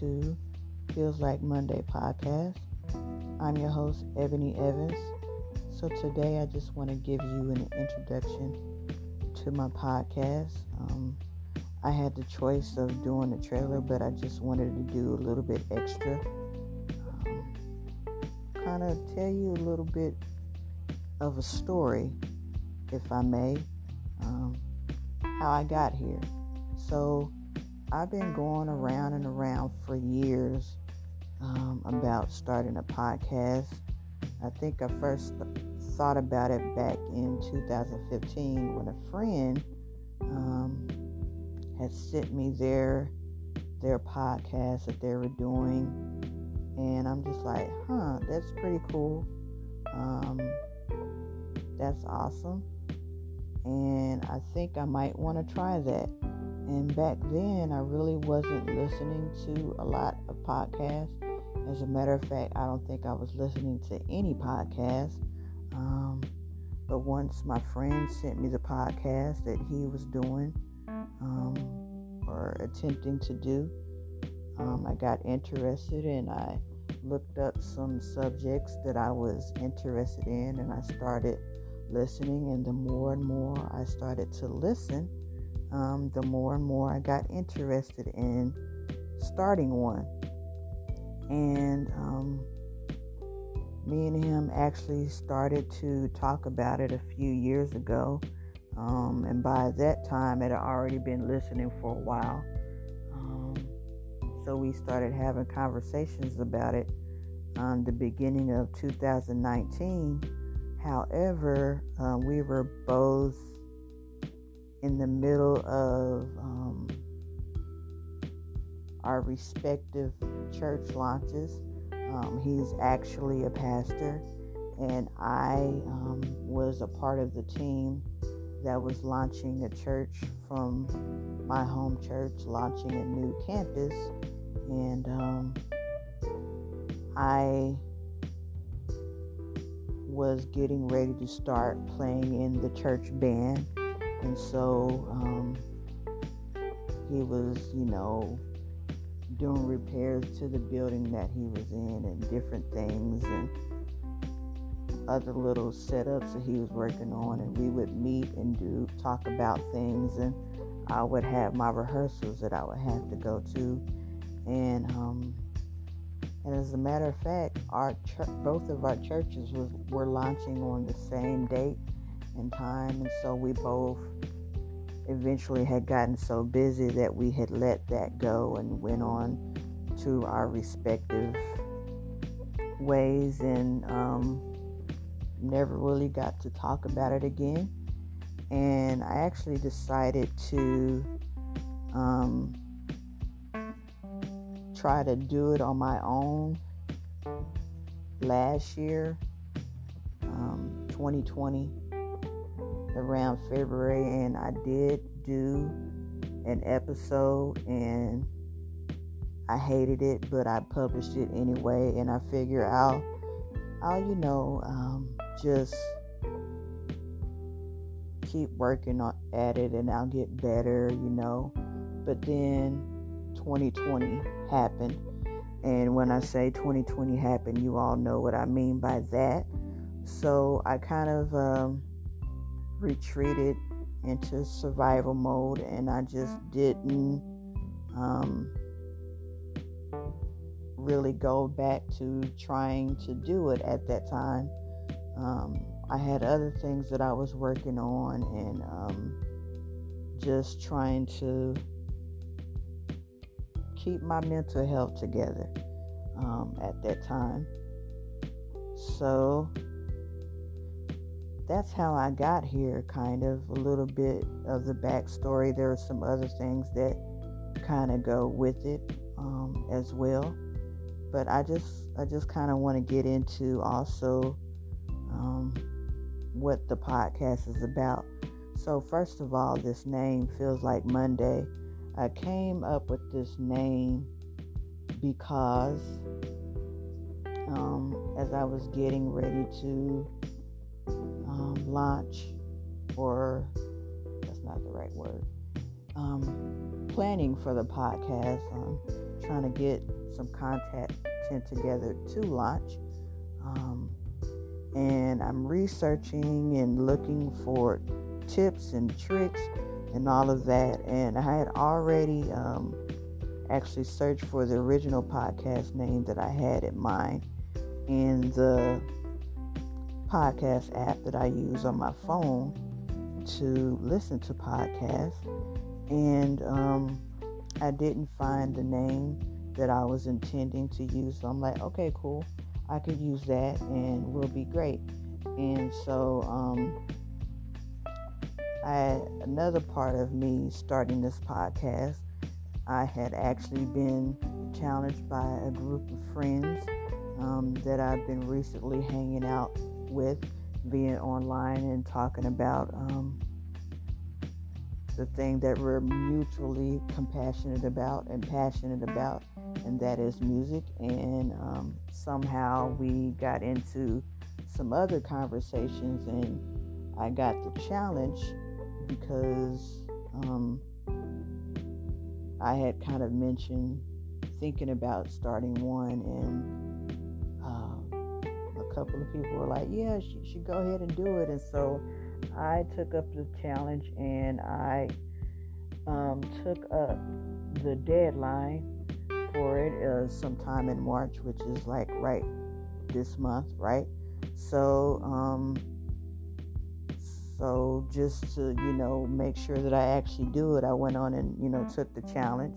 to Feels Like Monday podcast. I'm your host, Ebony Evans. So today I just want to give you an introduction to my podcast. Um, I had the choice of doing a trailer, but I just wanted to do a little bit extra. Um, kind of tell you a little bit of a story, if I may, um, how I got here. So I've been going around and around for years um, about starting a podcast. I think I first thought about it back in 2015 when a friend um, had sent me their their podcast that they were doing, and I'm just like, huh, that's pretty cool. Um, that's awesome, and I think I might want to try that. And back then, I really wasn't listening to a lot of podcasts. As a matter of fact, I don't think I was listening to any podcast. Um, but once my friend sent me the podcast that he was doing um, or attempting to do, um, I got interested and I looked up some subjects that I was interested in and I started listening. And the more and more I started to listen, um, the more and more I got interested in starting one. And um, me and him actually started to talk about it a few years ago. Um, and by that time, it had already been listening for a while. Um, so we started having conversations about it on the beginning of 2019. However, uh, we were both in the middle of um, our respective church launches. Um, he's actually a pastor, and I um, was a part of the team that was launching a church from my home church, launching a new campus. And um, I was getting ready to start playing in the church band and so um, he was, you know, doing repairs to the building that he was in and different things and other little setups that he was working on. And we would meet and do talk about things. And I would have my rehearsals that I would have to go to. And um, and as a matter of fact, our ch- both of our churches was, were launching on the same date and time. And so we both eventually had gotten so busy that we had let that go and went on to our respective ways and um, never really got to talk about it again. And I actually decided to um, try to do it on my own last year, um, 2020 around February, and I did do an episode, and I hated it, but I published it anyway, and I figure I'll, I'll you know, um, just keep working on, at it, and I'll get better, you know. But then 2020 happened. And when I say 2020 happened, you all know what I mean by that. So I kind of um, retreated into survival mode and I just didn't um, really go back to trying to do it at that time. Um, I had other things that I was working on and um, just trying to keep my mental health together um, at that time. So that's how I got here, kind of a little bit of the backstory. There are some other things that kind of go with it um, as well, but I just I just kind of want to get into also um, what the podcast is about. So first of all, this name feels like Monday. I came up with this name because um, as I was getting ready to um, launch, or that's not the right word, um, planning for the podcast, um, trying to get some content together to launch. Um, and I'm researching and looking for tips and tricks and all of that. And I had already um, actually searched for the original podcast name that I had in mind and the podcast app that I use on my phone to listen to podcasts. And um, I didn't find the name that I was intending to use. So I'm like, okay, cool. I could use that and we'll be great. And so um, I another part of me starting this podcast, I had actually been challenged by a group of friends um, that I've been recently hanging out with, being online and talking about um, the thing that we're mutually compassionate about and passionate about, and that is music. And um, somehow we got into some other conversations, and I got the challenge because um, I had kind of mentioned thinking about starting one, and couple of people were like, "Yeah, she should go ahead and do it." And so I took up the challenge, and I um, took up the deadline for it uh, sometime in March, which is like right this month, right? So, um, so just to, you know, make sure that I actually do it, I went on and, you know, took the challenge.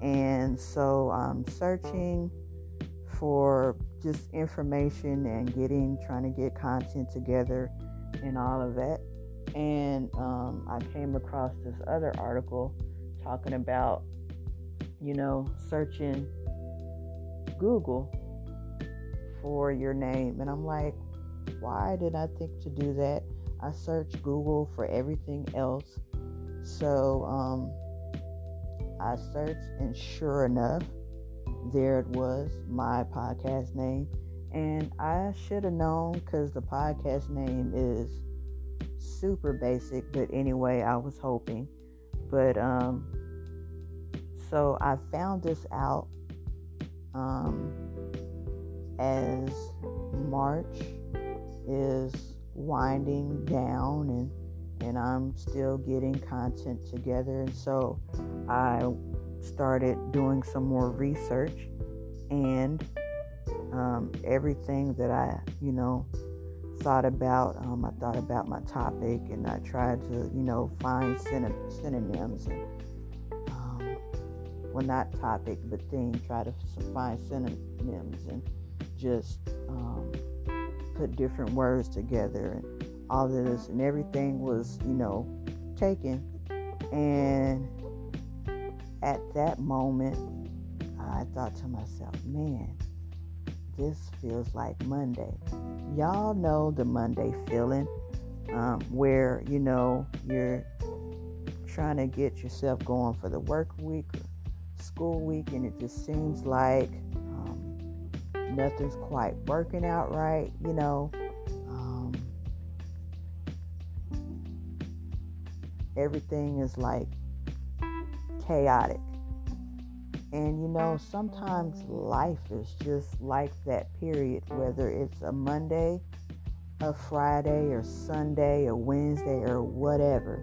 And so I'm searching for just information and getting, trying to get content together and all of that. And um, I came across this other article talking about, you know, searching Google for your name. And I'm like, why did I think to do that? I search Google for everything else. So um, I searched, and sure enough, there it was, my podcast name. And I should have known because the podcast name is super basic, but anyway, I was hoping. But um, so I found this out um, as March is winding down and and I'm still getting content together and so I started doing some more research and um, everything that I you know thought about um, I thought about my topic and I tried to you know find synonyms and um, well not topic but thing try to find synonyms and just um, put different words together and all this and everything was, you know, taken. And at that moment, I thought to myself, man, this feels like Monday. Y'all know the Monday feeling um, where, you know, you're trying to get yourself going for the work week or school week, and it just seems like nothing's quite working out right, you know. Um, everything is like chaotic. And you know, sometimes life is just like that period, whether it's a Monday, a Friday, or Sunday, or Wednesday, or whatever.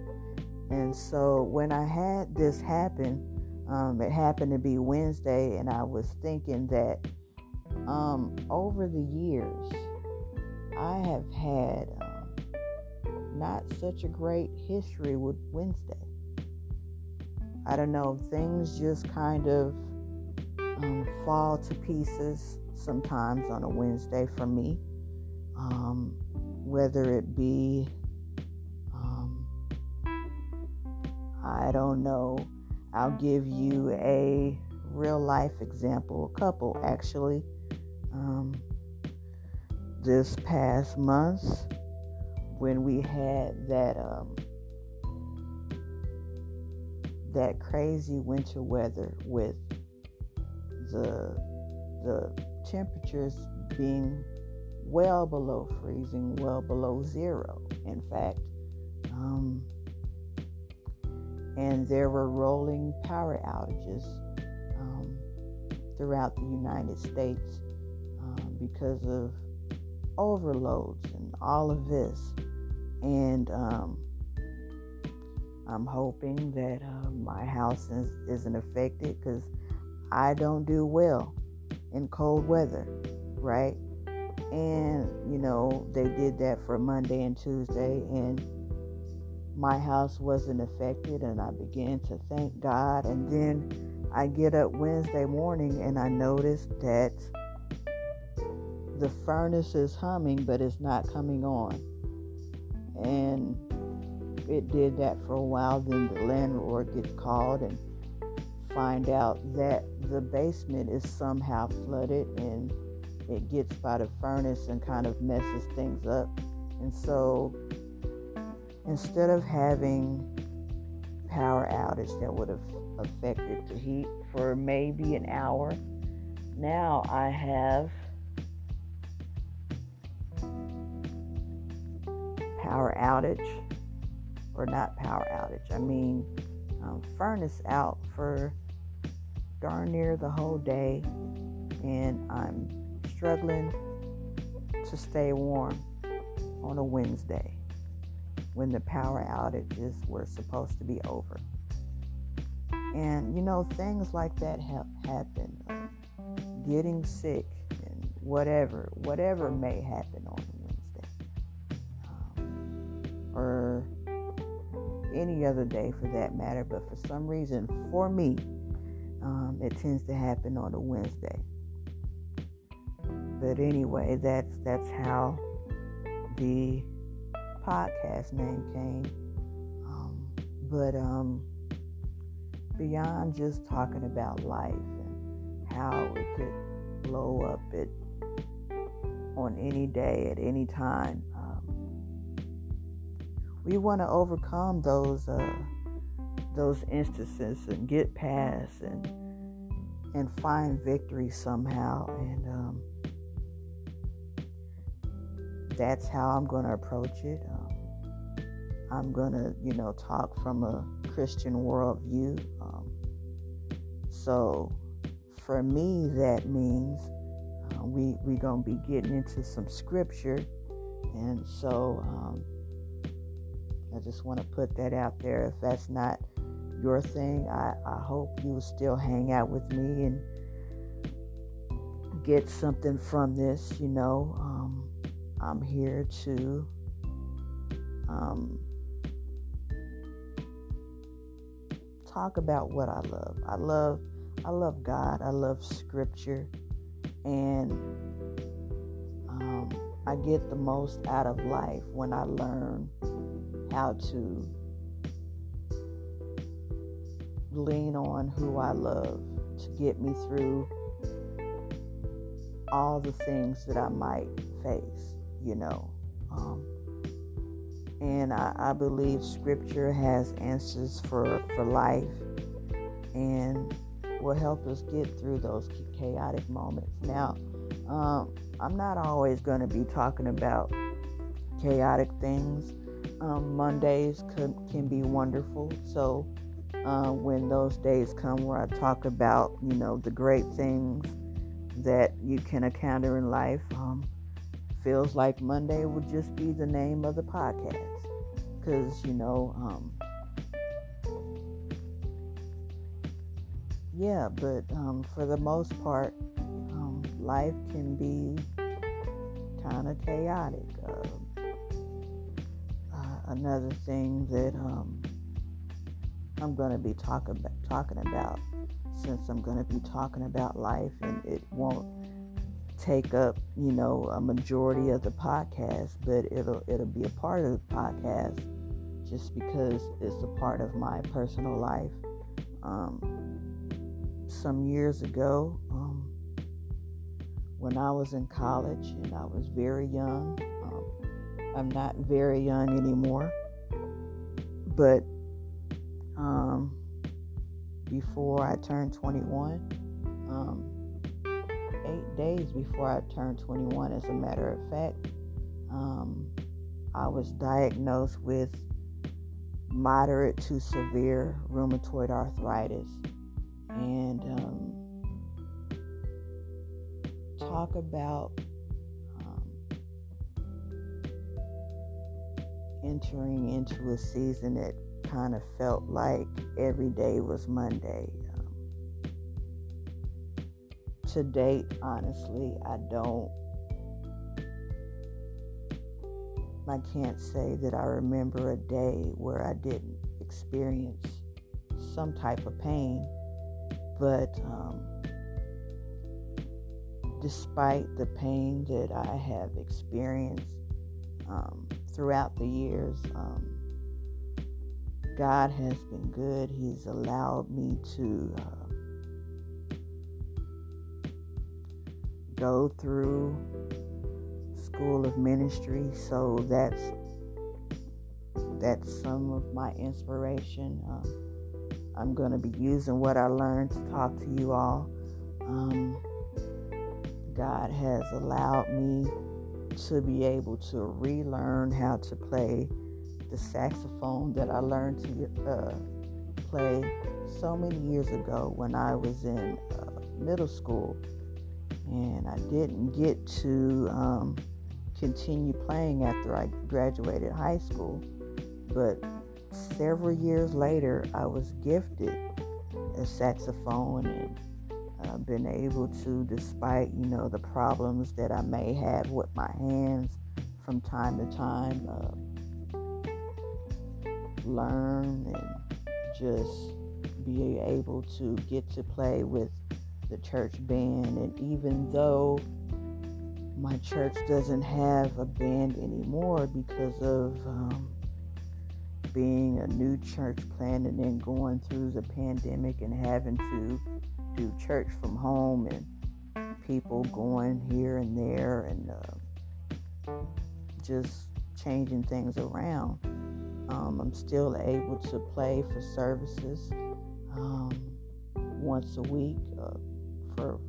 And so when I had this happen, um, it happened to be Wednesday, and I was thinking that um, over the years, I have had um, not such a great history with Wednesday. I don't know, things just kind of um, fall to pieces sometimes on a Wednesday for me. Um, whether it be, um, I don't know, I'll give you a real life example, a couple actually um, this past month when we had that um, that crazy winter weather with the the temperatures being well below freezing, well below zero. In fact, um, and there were rolling power outages um, throughout the United States um, because of overloads and all of this. And um, I'm hoping that uh, my house is, isn't affected because I don't do well in cold weather, right? And, you know, they did that for Monday and Tuesday, and my house wasn't affected, and I began to thank God. And then I get up Wednesday morning and I notice that the furnace is humming, but it's not coming on. And it did that for a while. Then the landlord gets called and find out that the basement is somehow flooded and it gets by the furnace and kind of messes things up. And so instead of having power outage that would have affected the heat for maybe an hour, now I have power outage or not power outage. I mean, um, furnace out for darn near the whole day, and I'm struggling to stay warm on a Wednesday when the power outages were supposed to be over. And you know, things like that have happened. Getting sick and whatever, whatever may happen on any other day for that matter, but for some reason, for me, um, it tends to happen on a Wednesday. But anyway, that's that's how the podcast name came. Um, but um, beyond just talking about life and how it could blow up it on any day at any time, we want to overcome those uh, those instances and get past and and find victory somehow and um, that's how I'm going to approach it. Um, I'm going to, you know, talk from a Christian worldview. Um, so for me, that means uh, we we gonna be getting into some scripture, and so um, I just want to put that out there. If that's not your thing, I, I hope you will still hang out with me and get something from this. You know, um, I'm here to um, talk about what I love. I love, I love God. I love Scripture, and um, I get the most out of life when I learn how to lean on who I love to get me through all the things that I might face, you know. Um, and I, I, believe Scripture has answers for, for life and will help us get through those chaotic moments. Now, um, I'm not always going to be talking about chaotic things um, Mondays could, can be wonderful. So uh, when those days come where I talk about, you know, the great things that you can encounter in life, um, feels like Monday would just be the name of the podcast. Because, you know, um, yeah, but um, for the most part, um, life can be kind of chaotic. Uh, another thing that um, I'm going to be talking about, talking about since I'm going to be talking about life and it won't take up, you know, a majority of the podcast, but it'll it'll be a part of the podcast just because it's a part of my personal life. Um, some years ago, um, when I was in college and I was very young, I'm not very young anymore. But um, before I turned 21, um, eight days before I turned 21, as a matter of fact, um, I was diagnosed with moderate to severe rheumatoid arthritis. And um, talk about entering into a season that kind of felt like every day was Monday. Um, to date, honestly, I don't. I can't say that I remember a day where I didn't experience some type of pain, but um, despite the pain that I have experienced um, throughout the years, um, God has been good. He's allowed me to uh, go through school of ministry, so that's that's some of my inspiration. Um, I'm going to be using what I learned to talk to you all. Um, God has allowed me to be able to relearn how to play the saxophone that I learned to uh, play so many years ago when I was in uh, middle school. And I didn't get to um, continue playing after I graduated high school. But several years later, I was gifted a saxophone and I've been able to, despite you know the problems that I may have with my hands from time to time, uh, learn and just be able to get to play with the church band. And even though my church doesn't have a band anymore because of um, being a new church plant and then going through the pandemic and having to do church from home and people going here and there and uh, just changing things around. Um, I'm still able to play for services um, once a week uh, for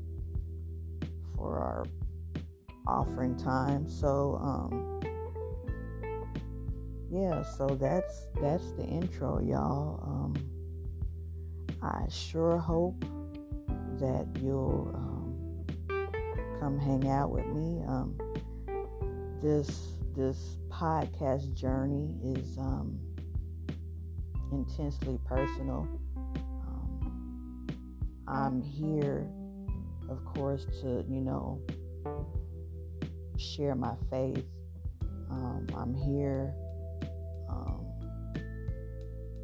for our offering time. So um, yeah, so that's that's the intro, y'all. Um, I sure hope that you'll um, come hang out with me. Um, this this podcast journey is um, intensely personal. Um, I'm here, of course, to, you know, share my faith. Um, I'm here um,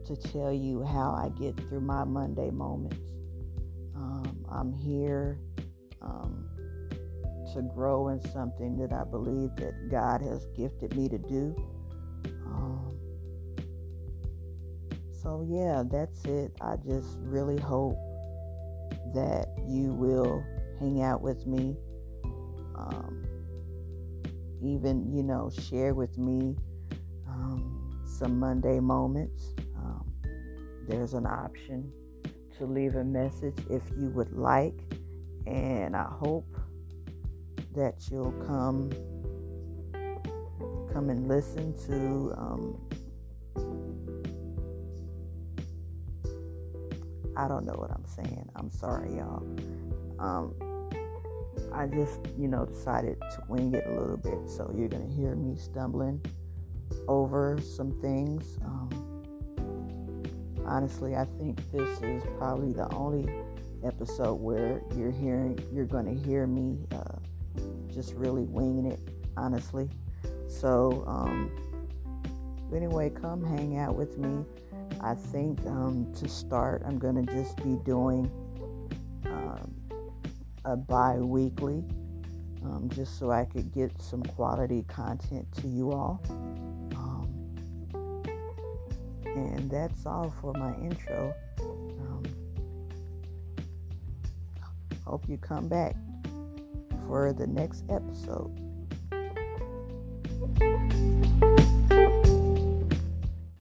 to tell you how I get through my Monday moments. I'm here um, to grow in something that I believe that God has gifted me to do. Um, so, yeah, that's it. I just really hope that you will hang out with me. Um, even, you know, share with me um, some Monday moments. Um, there's an option to leave a message if you would like. And I hope that you'll come come and listen to um, I don't know what I'm saying. I'm sorry, y'all. Um, I just, you know, decided to wing it a little bit. So you're going to hear me stumbling over some things. Um, honestly, I think this is probably the only episode where you're hearing, you're going to hear me uh, just really winging it, honestly. So, um, anyway, come hang out with me. I think um, to start, I'm going to just be doing um, a bi weekly um, just so I could get some quality content to you all. And that's all for my intro. Um, hope you come back for the next episode.